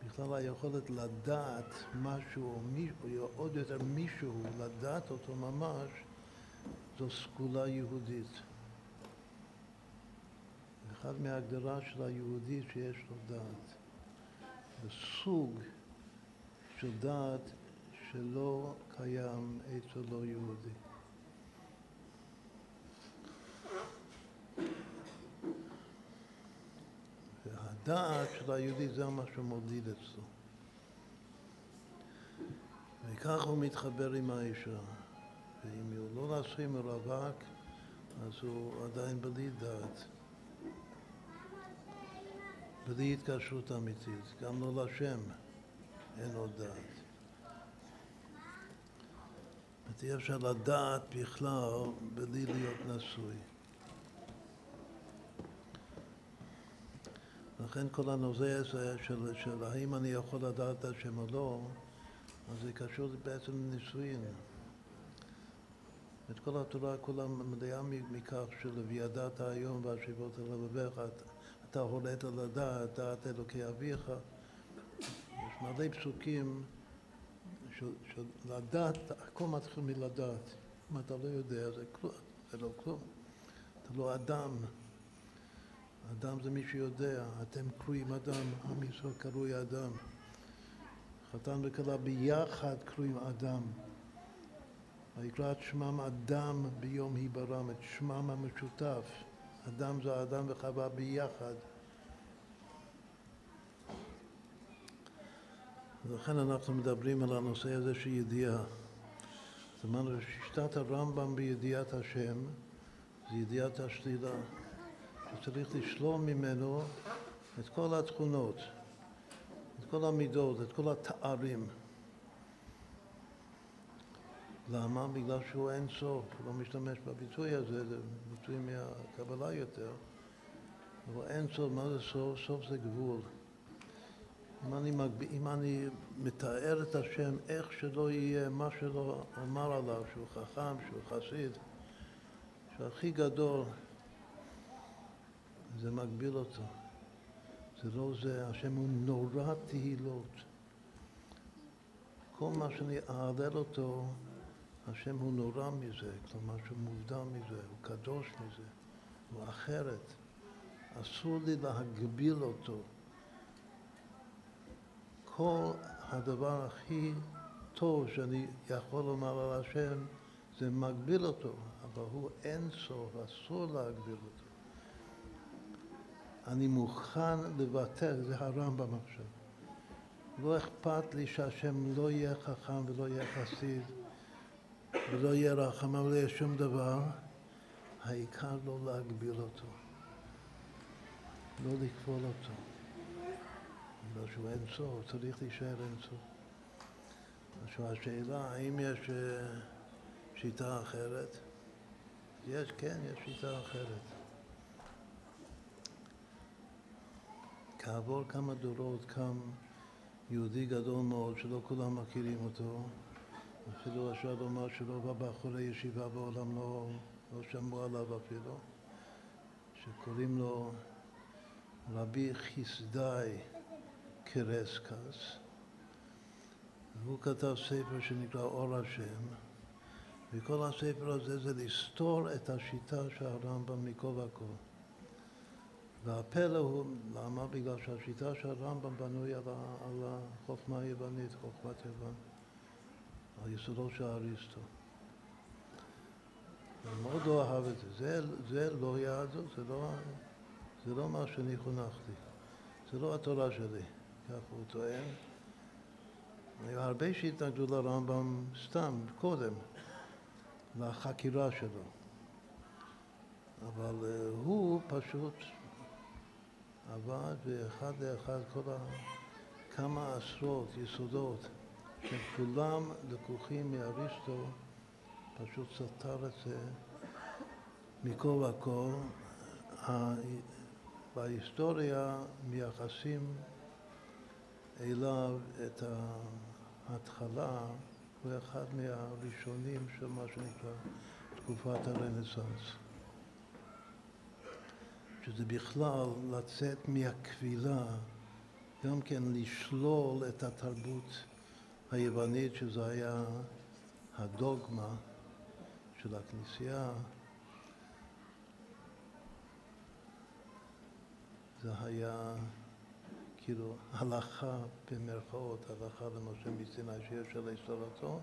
בכלל היכולת לדעת משהו, או מישהו, עוד יותר מישהו, לדעת אותו ממש, זו סגולה יהודית. אחד מההגדרה של היהודי שיש לו דעת. זה סוג של דעת שלא קיים אצל לא יהודי. והדעת של היהודי זה מה שמוליד אצלו. וכך הוא מתחבר עם האישה. ואם הוא לא נשוי מרווק, אז הוא עדיין בלי דעת. בלי התקשרות אמיתית, גם לא לשם אין עוד דעת. אי אפשר לדעת בכלל בלי להיות נשוי. לכן כל הנושא הזה של, של האם אני יכול לדעת את השם או לא, אז זה קשור בעצם לנישואין. את כל התורה כולה מלאה מכך של וידעת היום והשיבות אל לבביך, אתה הולט על הדעת, דעת אלוקי אביך. יש מלא פסוקים של לדעת, הכל מתחיל מלדעת. אם אתה לא יודע, זה כלום, זה לא כלום. אתה לא אדם. אדם זה מי שיודע, אתם קרויים אדם, עם ישראל קרוי אדם. חתן וכלה ביחד קרויים אדם. ויקרא את שמם אדם ביום היברם, את שמם המשותף. אדם זה אדם וחווה ביחד. ולכן אנחנו מדברים על הנושא הזה של ידיעה. זאת אומרת, שיטת הרמב"ם בידיעת השם זה ידיעת השלילה, שצריך לשלול ממנו את כל התכונות, את כל המידות, את כל התארים. למה? בגלל שהוא אין סוף, הוא לא משתמש בביטוי הזה, זה ביטוי מהקבלה יותר. אבל אין סוף, מה זה סוף? סוף זה גבול. אם אני, מגב... אם אני מתאר את השם איך שלא יהיה, מה שלא אומר עליו, שהוא חכם, שהוא חסיד, שהכי גדול, זה מגביל אותו. זה לא זה, השם הוא נורא תהילות. כל מה שאני אעלל אותו, השם הוא נורא מזה, כלומר שהוא מובדל מזה, הוא קדוש מזה, הוא אחרת. אסור לי להגביל אותו. כל הדבר הכי טוב שאני יכול לומר על השם זה מגביל אותו, אבל הוא אין סוף, אסור להגביל אותו. אני מוכן לוותר, זה הרמב"ם עכשיו. לא אכפת לי שהשם לא יהיה חכם ולא יהיה חסיד. ולא יהיה רחם, אבל לא יהיה שום דבר, העיקר לא להגביל אותו, לא לכבול אותו. בגלל שהוא אין סוף, צריך להישאר אין סוף. עכשיו השאלה, האם יש אה, שיטה אחרת? יש, כן, יש שיטה אחרת. כעבור כמה דורות קם יהודי גדול מאוד שלא כולם מכירים אותו, אפילו אפשר לומר שרוב הבחורי ישיבה בעולם לא, לא שמעו עליו אפילו, שקוראים לו רבי חסדאי קרסקס, והוא כתב ספר שנקרא אור השם, וכל הספר הזה זה לסתור את השיטה של הרמב"ם מכל וכל. והפלא הוא, למה? בגלל שהשיטה של הרמב"ם בנוי על החוכמה היוונית, חוכמת יוון, על יסודו של אריסטו. הוא מאוד לא אהב את זה. זה, זה לא יהדות, זה לא, זה לא מה שאני חונכתי. זה לא התורה שלי, כך הוא טוען. היו הרבה שהתנגדו לרמב"ם סתם, קודם, לחקירה שלו. אבל אה, הוא פשוט עבד ואחד לאחד כל ה... כמה עשרות יסודות שכולם לקוחים מאריסטו, פשוט סתר את זה מכל וכל. בהיסטוריה מייחסים אליו את ההתחלה, הוא אחד מהראשונים של מה שנקרא תקופת הרנסאנס. שזה בכלל לצאת מהקבילה, גם כן לשלול את התרבות היוונית, שזה היה הדוגמה של הכנסייה. זה היה כאילו הלכה במרכאות, הלכה למשה מסיני שיש על הסתרתו,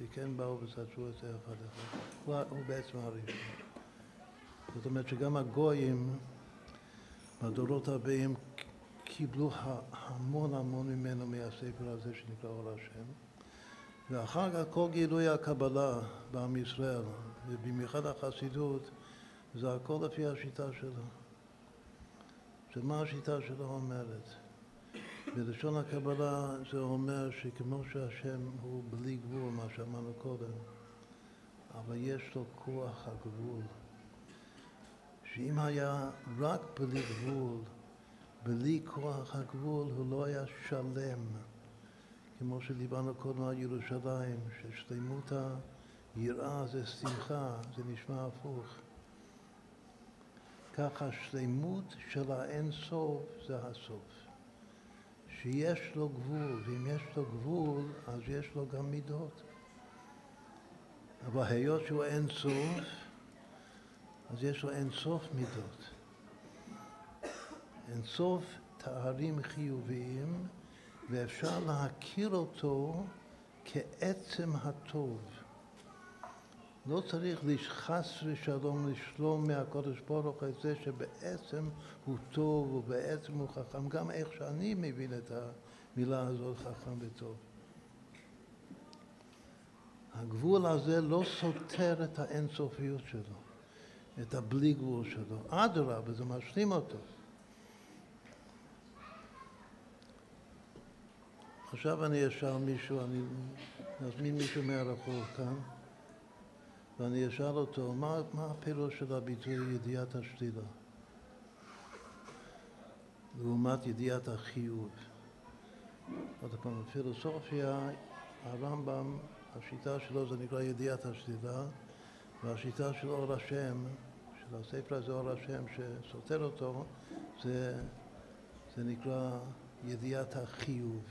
וכן באו וסתרו את זה אחד אחד. הוא בעצם הראשון. זאת אומרת שגם הגויים בדורות הבאים קיבלו המון המון ממנו מהספר הזה שנקרא אור השם. ואחר כך כל גילוי הקבלה בעם ישראל, ובמיוחד החסידות, זה הכל לפי השיטה שלו. שמה השיטה שלו אומרת? בלשון הקבלה זה אומר שכמו שהשם הוא בלי גבול, מה שאמרנו קודם, אבל יש לו כוח הגבול. שאם היה רק בלי גבול, בלי כוח הגבול, הוא לא היה שלם. כמו שדיברנו קודם על ירושלים, ששלמות היראה זה שמחה, זה נשמע הפוך. ככה השלמות של האין סוף זה הסוף. שיש לו גבול, ואם יש לו גבול, אז יש לו גם מידות. אבל היות שהוא אין סוף, אז יש לו אין סוף מידות. אין סוף תארים חיוביים, ואפשר להכיר אותו כעצם הטוב. לא צריך חס ושלום לשלום מהקודש ברוך את זה שבעצם הוא טוב ובעצם הוא חכם, גם איך שאני מבין את המילה הזאת, חכם וטוב. הגבול הזה לא סותר את האינסופיות שלו. את הבלי גבול שלו. אדרבה, זה משלים אותו. עכשיו אני אשאל מישהו, אני אזמין מישהו מהרחוב כאן, ואני אשאל אותו, מה, מה הפירוש של הביטוי ידיעת השלילה? לעומת ידיעת החיוב. עוד פעם, בפילוסופיה, הרמב"ם, השיטה שלו זה נקרא ידיעת השלילה, והשיטה של אור השם, של הספר הזה אור השם שסותר אותו, זה, זה נקרא ידיעת החיוב.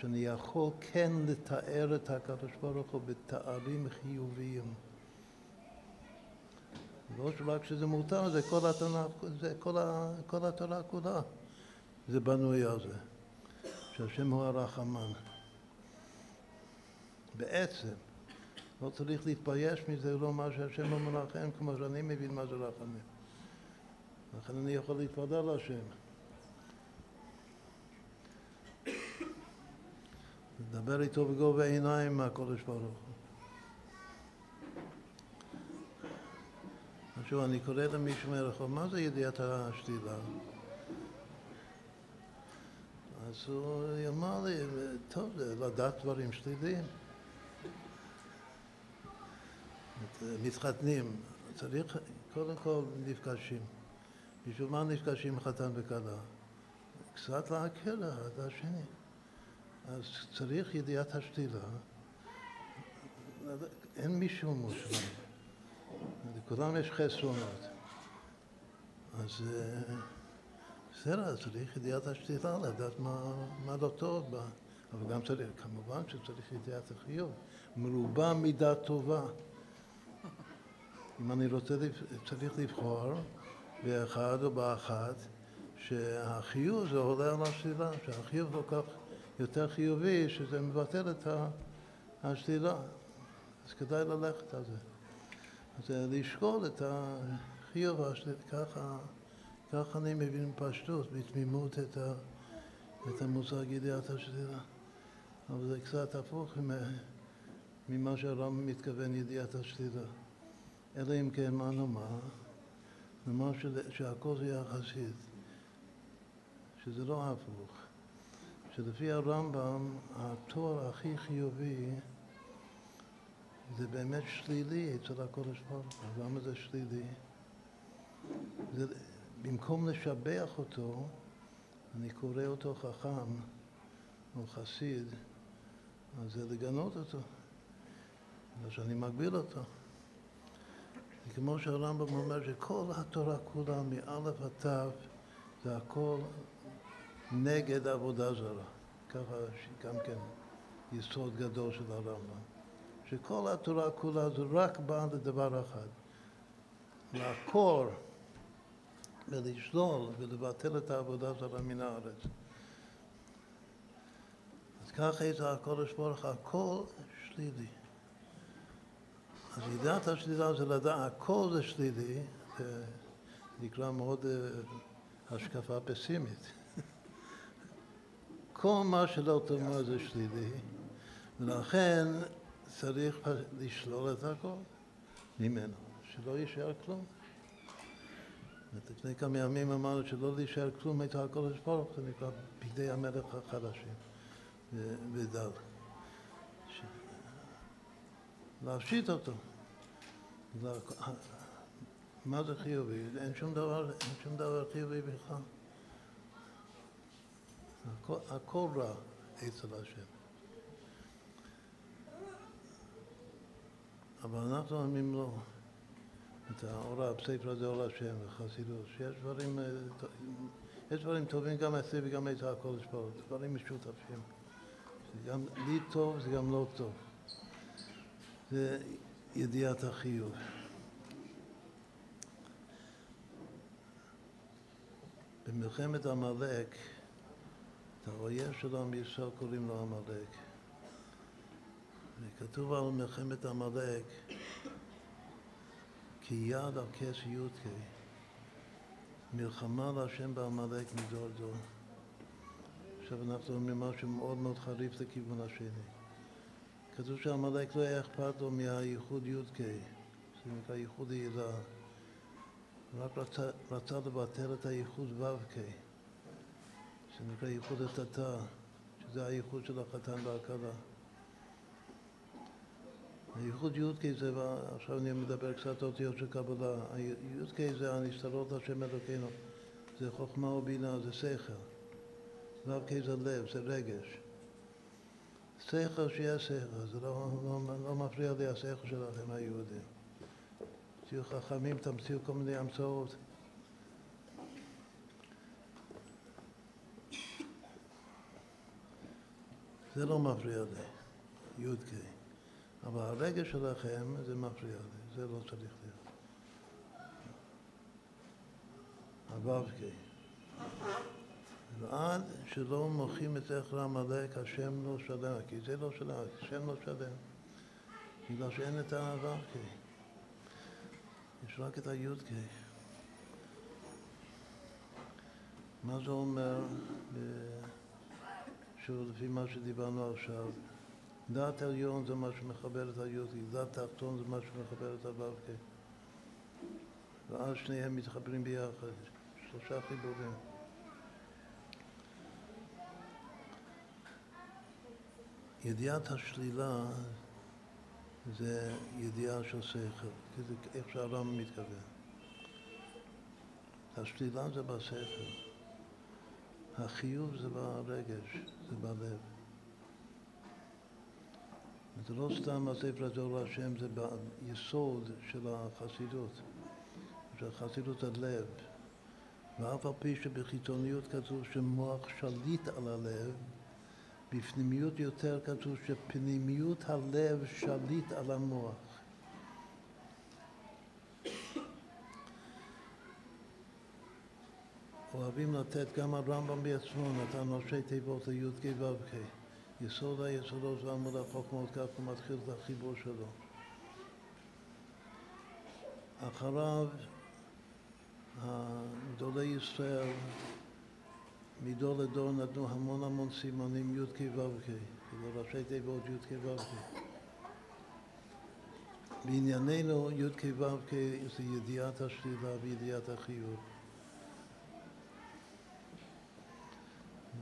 שאני יכול כן לתאר את הקדוש ברוך הוא בתארים חיוביים. לא רק שזה מותר, זה כל התנ"ך, זה כל, ה, כל התורה כולה. זה בנוי על זה, שהשם הוא הרחמן. בעצם. לא צריך להתבייש מזה, לא מה שהשם הוא מרחם, כמו שאני מבין מה זה רחמים. לכן אני יכול להתוודע להשם. לדבר איתו בגובה עיניים מהקודש ברוך הוא. עכשיו אני קורא למישהו מרחוב, מה זה ידיעת השתילה? אז הוא אמר לי, טוב, לדעת דברים שליליים. מתחתנים, צריך קודם כל נפגשים. בשביל מה נפגשים חתן וכלה? קצת להקל אחד השני. אז צריך ידיעת השתילה. אין מישהו מושלם. לכולם יש חסרונות. אז אה, בסדר, צריך ידיעת השתילה, לדעת מה, מה לא טוב בה. אבל גם צריך, כמובן שצריך ידיעת החיוב. מרובה מידה טובה. אם אני רוצה, צריך לבחור באחד או באחת, שהחיוב זה עולה על השלילה, שהחיוב כל כך יותר חיובי, שזה מבטל את השלילה. אז כדאי ללכת על זה. אז לשקול את החיוב והשלילה, ככה, ככה אני מבין פשטות, בתמימות את, ה, את המושג ידיעת השלילה. אבל זה קצת הפוך ממה שהרמב"ם מתכוון ידיעת השלילה. אלא אם כן, מה נאמר? נאמר שהכל זה יחסית, שזה לא הפוך. שלפי הרמב"ם, התואר הכי חיובי זה באמת שלילי אצל הקודש ברוך הוא. למה זה שלילי? זה, במקום לשבח אותו, אני קורא אותו חכם או חסיד, אז זה לגנות אותו, בגלל שאני מגביל אותו. כמו שהרמב"ם אומר שכל התורה כולה, מאלף עד תו, זה הכל נגד עבודה זרה. ככה גם כן יסוד גדול של הרמב"ם. שכל התורה כולה זה רק בא לדבר אחד, לעקור ולשלול ולבטל את העבודה זרה מן הארץ. אז ככה יצא הקודש ברוך הכל שלילי. אז ידיעת השלילה זה לדעת, הכל זה שלילי, זה נקרא מאוד אה, השקפה פסימית. כל מה שלא תאמר זה שלילי, ולכן צריך לשלול את הכל ממנו, שלא יישאר כלום. לפני כמה ימים אמרנו שלא להישאר כלום את הקודש ברוך זה נקרא בגדי המלך החדשים ודל. להפשיט אותו. מה זה חיובי? אין שום דבר, אין שום דבר חיובי בכלל. הכל, הכל רע אצל השם. אבל אנחנו אומרים לו, את האור, הספר הזה אור השם וחסידות, שיש דברים, יש דברים טובים גם אצלי וגם אצל הקודש ברוך דברים משותפים. גם לי טוב, זה גם לא טוב. זה ידיעת החיוב. במלחמת עמלק, האויב של עם ישראל קוראים לו עמלק. וכתוב על מלחמת עמלק כי יד על כס יודקי, מלחמה להשם בעמלק מדור דור. עכשיו אנחנו אומרים משהו מאוד מאוד חריף לכיוון השני. כתוב שעמלק לא היה אכפת לו מהייחוד י"ק, זה נקרא ייחוד הילה. רק רצה, רצה לבטל את הייחוד ו"ק, שנקרא ייחוד התתה, שזה הייחוד של החתן והכלה. הייחוד י"ק זה, עכשיו אני מדבר קצת אותיות של קבלה, י"ק זה הנסתרות השם אלוקינו, זה חוכמה ובינה, זה שכל. ו"ק זה לב, זה רגש. שכל שיהיה שכל, זה לא, לא, לא מפריע לי השכל שלכם היהודים. תהיו חכמים, תמציאו כל מיני המצאות. זה לא מפריע לי, י"ק. אבל הרגש שלכם זה מפריע לי, זה לא צריך להיות. הו"ק. ועד שלא מוחים את זכר עמלק, השם לא שלם, כי זה לא שלם, השם לא שלם. בגלל שאין את הו"ק. יש רק את הי"ק. מה זה אומר, שוב, לפי מה שדיברנו עכשיו? דעת עליון זה מה שמחבר את הי"ק, דעת תחתון זה מה שמחבר את הו"ק. ואז שניהם מתחברים ביחד, שלושה חיבורים. ידיעת השלילה זה ידיעה של שכל, איך שהרמב"ם מתכוון. השלילה זה בשכל, החיוב זה ברגש, זה בלב. זה לא סתם הספר הזה אור השם, זה ביסוד של החסידות, של חסידות הלב. ואף על פי שבחיצוניות כתוב שמוח שליט על הלב, בפנימיות יותר כתוב שפנימיות הלב שליט על המוח. אוהבים לתת, גם הרמב"ם בעצמו נתן ראשי תיבות לי"ק ו"ק. יסוד היסודות ועמוד החוכמות, כך הוא מתחיל את החיבור שלו. אחריו גדולי ישראל מדור לדור נתנו המון המון סימנים י"ק ו"ק, כאילו ראשי תיבות י"ק ו"ק. בענייננו י"ק ו"ק זה ידיעת השלילה וידיעת החיוב.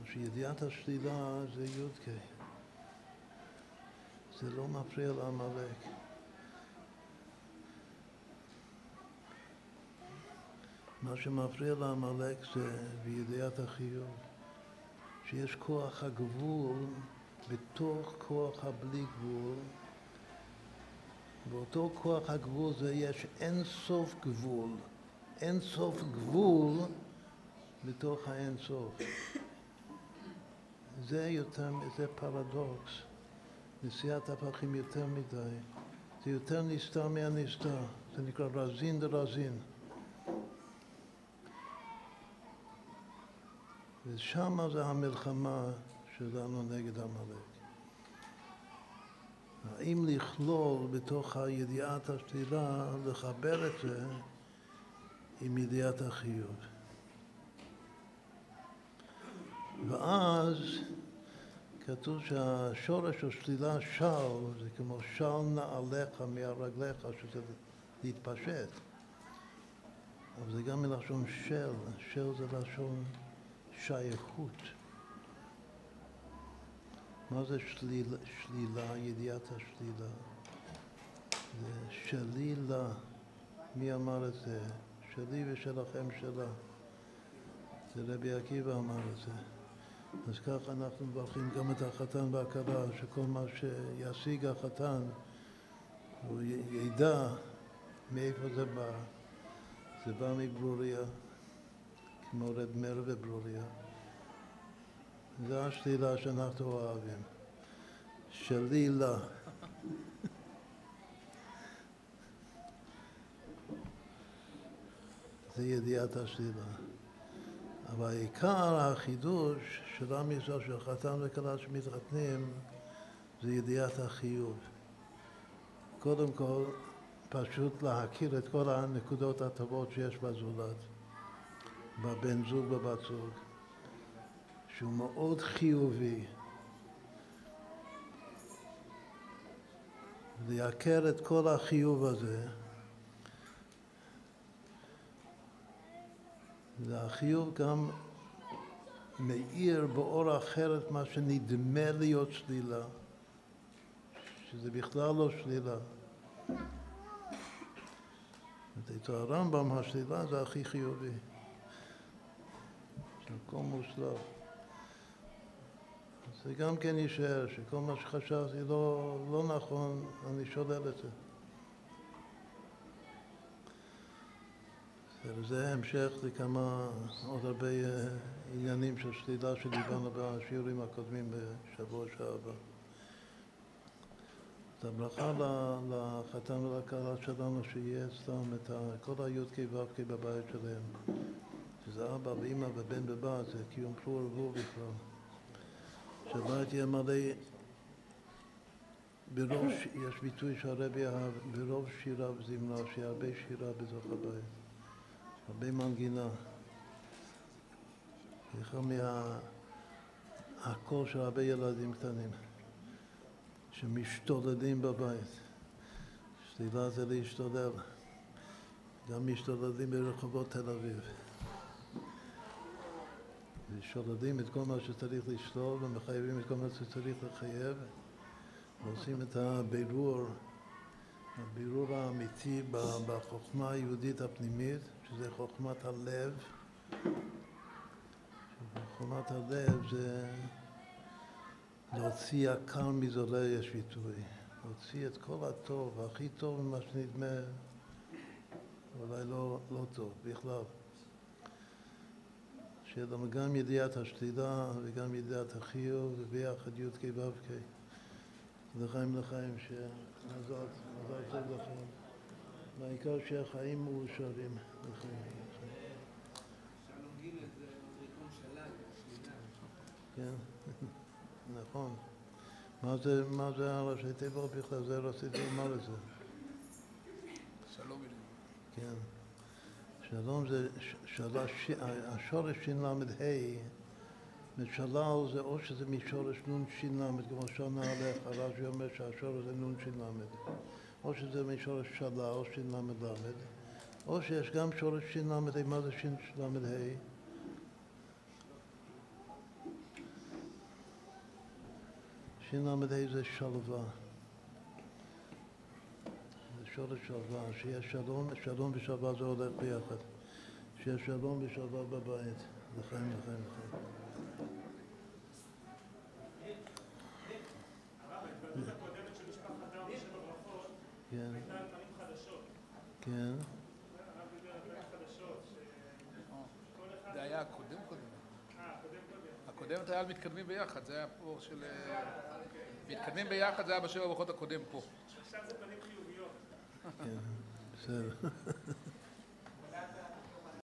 שידיעת השלילה זה י"ק. זה לא מפריע לעמלק. מה שמפריע לעמלק זה בידיעת החיוב, שיש כוח הגבול בתוך כוח הבלי גבול. באותו כוח הגבול זה יש אין סוף גבול, אין סוף גבול בתוך האין סוף. זה יותר, זה פרדוקס. נשיאת הפכים יותר מדי. זה יותר נסתר מהנסתר. זה נקרא רזין דרזין. ושם זה המלחמה שלנו נגד עמלק. האם לכלול בתוך הידיעת השלילה, לחבר את זה עם ידיעת החיוב. ואז כתוב שהשורש של שלילה של זה כמו של נעליך מהרגליך, שזה להתפשט. אבל זה גם מלשון של, של זה לשון שייכות. מה זה שלילה, שלילה ידיעת השלילה? זה שלילה. מי אמר את זה? שלי ושלכם שלה. זה רבי עקיבא אמר את זה. אז ככה אנחנו מברכים גם את החתן והכלה, שכל מה שישיג החתן, הוא ידע מאיפה זה בא. זה בא מברוריה, כמו רד מר וברוריה. זו השלילה שאנחנו אוהבים. שלילה. זה ידיעת השלילה. אבל עיקר החידוש של עם ישראל, של חתן וכלה שמתחתנים, זה ידיעת החיוב. קודם כל, פשוט להכיר את כל הנקודות הטובות שיש בזולת, בבן זוג ובת זוג, שהוא מאוד חיובי. לייקר את כל החיוב הזה, והחיוב גם מאיר באור אחר את מה שנדמה להיות שלילה, שזה בכלל לא שלילה. אצל הרמב"ם השלילה זה הכי חיובי, שהכל מושלם. זה גם כן יישאר, שכל מה שחשבתי לא, לא נכון, אני שולל את זה. וזה המשך לכמה, עוד הרבה אה, עניינים של שלילה שדיברנו בשיעורים הקודמים בשבוע שעבר. אז הברכה לחתן ולכלה שלנו שיהיה אצלם את כל הי"ק ו"ק בבית שלהם, שזה אבא ואימא ובן ובת, זה קיום פרו ורבו בכלל. שהבית יהיה מלא ברוב, יש ביטוי שהרבי אהב, ברוב שירה וזמרה, שיהיה הרבה שירה בתוך הבית. הרבה מנגינה. סליחה מהקול של הרבה ילדים קטנים שמשתוללים בבית. שלילה זה להשתולל. גם משתוללים ברחובות תל אביב. ושוללים את כל מה שצריך לשלול ומחייבים את כל מה שצריך לחייב ועושים את הבירור, הבירור האמיתי בחוכמה היהודית הפנימית שזה חוכמת הלב. חוכמת הלב זה להוציא הקל מזולי יש ביטוי. להוציא את כל הטוב, הכי טוב ממה שנדמה, אולי לא, לא טוב בכלל. שיהיה לנו גם ידיעת השלילה וגם ידיעת החיוב וביחד י"ק ו"ק. לחיים לחיים, שמזל מזל טוב לכם. והעיקר שהחיים מאושרים. כן, נכון. מה זה, מה זה הראשי תיבות בכלל? זה רציתי לומר את זה. שלום. כן. שלום זה. השורש ש"ל"ה, ושלל זה או שזה משורש נ"ן ש"ל, כמו שנה עליך, רש"י אומר שהשורש זה נ"ן ש"ל, או שזה משורש שלה או ש"ל"ל, או שיש גם שורש ש"ל, מה זה ש"ל"ה? ש"ל"ה זה שלווה. זה שורש שלווה, שיש שלום, שלום ושלווה זה הולך ביחד. שיש שלום ושלווה בבית, לחיים, לחיים, לחיים. בהתוועדות הקודמת של משפחת דם בשבע ברכות, כן, הייתה על פנים חדשות. כן. זה היה הקודם קודם. אה. הקודמת היה על מתקדמים ביחד, זה היה פה של... אה, מתקדמים ביחד זה היה בשבע ברכות הקודם פה. עכשיו זה פנים חיוביות. כן, בסדר.